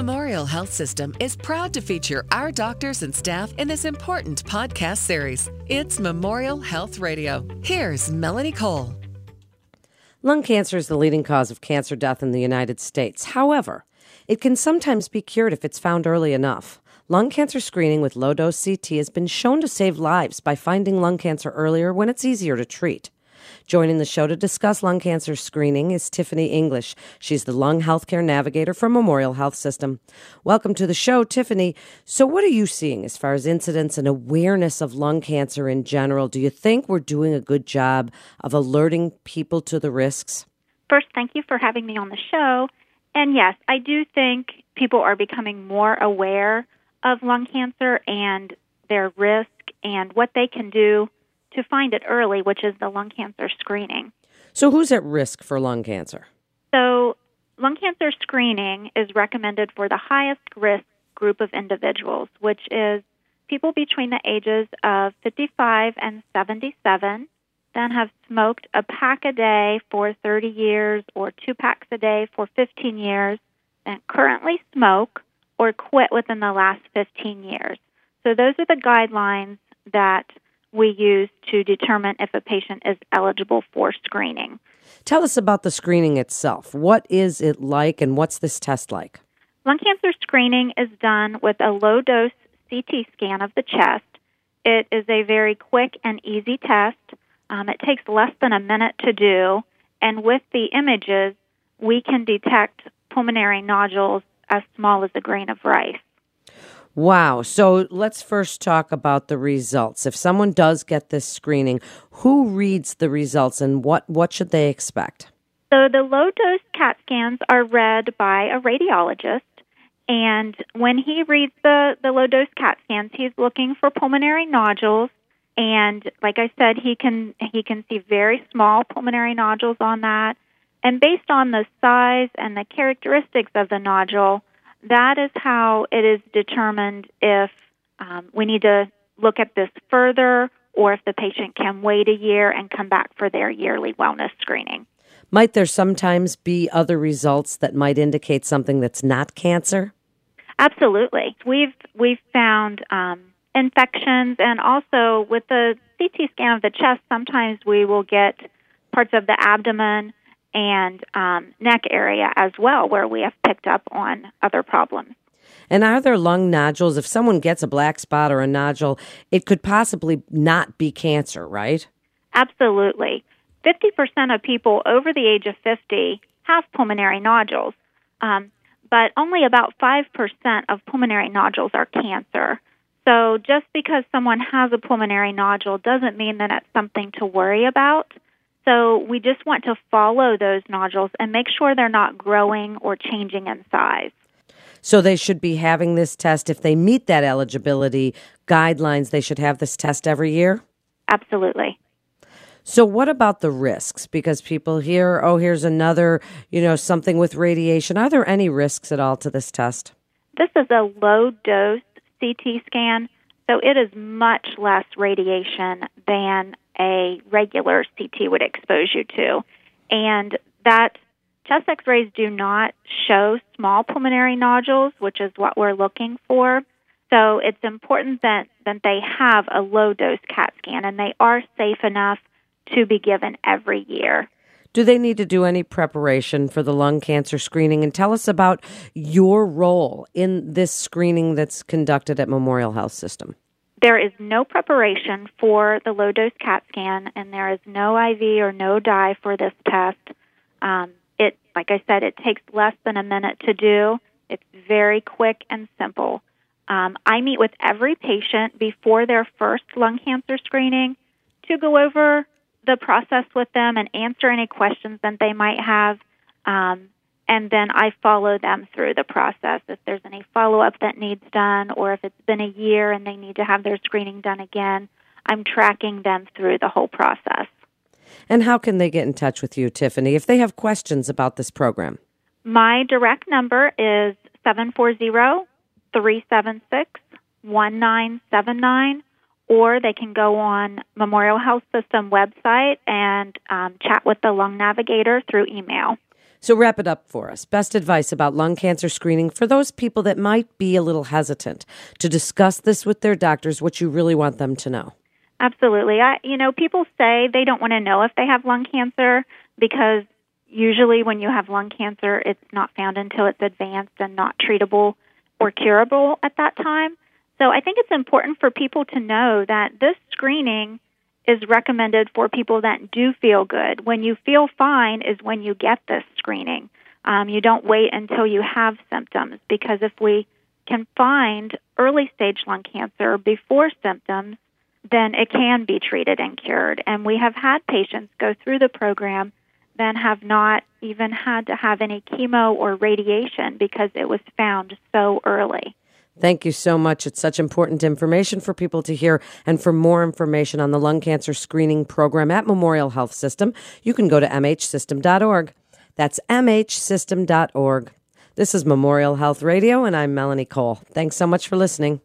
Memorial Health System is proud to feature our doctors and staff in this important podcast series. It's Memorial Health Radio. Here's Melanie Cole. Lung cancer is the leading cause of cancer death in the United States. However, it can sometimes be cured if it's found early enough. Lung cancer screening with low dose CT has been shown to save lives by finding lung cancer earlier when it's easier to treat. Joining the show to discuss lung cancer screening is Tiffany English. She's the lung healthcare navigator for Memorial Health System. Welcome to the show, Tiffany. So, what are you seeing as far as incidence and awareness of lung cancer in general? Do you think we're doing a good job of alerting people to the risks? First, thank you for having me on the show. And yes, I do think people are becoming more aware of lung cancer and their risk and what they can do to find it early, which is the lung cancer screening. So, who's at risk for lung cancer? So, lung cancer screening is recommended for the highest risk group of individuals, which is people between the ages of 55 and 77 then have smoked a pack a day for 30 years or two packs a day for 15 years, and currently smoke or quit within the last 15 years. So, those are the guidelines that we use to determine if a patient is eligible for screening. Tell us about the screening itself. What is it like and what's this test like? Lung cancer screening is done with a low dose CT scan of the chest. It is a very quick and easy test. Um, it takes less than a minute to do, and with the images, we can detect pulmonary nodules as small as a grain of rice. Wow. So let's first talk about the results. If someone does get this screening, who reads the results and what, what should they expect? So the low dose CAT scans are read by a radiologist. And when he reads the, the low dose CAT scans, he's looking for pulmonary nodules. And like I said, he can he can see very small pulmonary nodules on that. And based on the size and the characteristics of the nodule, that is how it is determined if um, we need to look at this further or if the patient can wait a year and come back for their yearly wellness screening. Might there sometimes be other results that might indicate something that's not cancer? Absolutely. We've we've found um, infections, and also with the CT scan of the chest, sometimes we will get parts of the abdomen and um, neck area as well, where we have picked up on other problems. And are there lung nodules? If someone gets a black spot or a nodule, it could possibly not be cancer, right? Absolutely. 50% of people over the age of 50 have pulmonary nodules, um, but only about 5% of pulmonary nodules are cancer. So just because someone has a pulmonary nodule doesn't mean that it's something to worry about. So we just want to follow those nodules and make sure they're not growing or changing in size. So they should be having this test if they meet that eligibility guidelines. They should have this test every year. Absolutely. So what about the risks? Because people hear, oh, here's another, you know, something with radiation. Are there any risks at all to this test? This is a low dose CT scan, so it is much less radiation than a regular CT would expose you to. And that chest x rays do not show small pulmonary nodules, which is what we're looking for. So it's important that, that they have a low dose CAT scan and they are safe enough to be given every year. Do they need to do any preparation for the lung cancer screening? And tell us about your role in this screening that's conducted at Memorial Health System. There is no preparation for the low dose CAT scan, and there is no IV or no dye for this test. Um, it, like I said, it takes less than a minute to do. It's very quick and simple. Um, I meet with every patient before their first lung cancer screening to go over the process with them and answer any questions that they might have. Um, and then I follow them through the process. If there's any follow up that needs done, or if it's been a year and they need to have their screening done again, I'm tracking them through the whole process. And how can they get in touch with you, Tiffany, if they have questions about this program? My direct number is 740 376 1979, or they can go on Memorial Health System website and um, chat with the lung navigator through email. So, wrap it up for us. Best advice about lung cancer screening for those people that might be a little hesitant to discuss this with their doctors, what you really want them to know. Absolutely. I, you know, people say they don't want to know if they have lung cancer because usually when you have lung cancer, it's not found until it's advanced and not treatable or curable at that time. So I think it's important for people to know that this screening is recommended for people that do feel good. When you feel fine is when you get this screening. Um, you don't wait until you have symptoms because if we can find early stage lung cancer before symptoms, then it can be treated and cured. And we have had patients go through the program then have not even had to have any chemo or radiation because it was found so early. Thank you so much. It's such important information for people to hear. And for more information on the lung cancer screening program at Memorial Health System, you can go to mhsystem.org. That's mhsystem.org. This is Memorial Health Radio, and I'm Melanie Cole. Thanks so much for listening.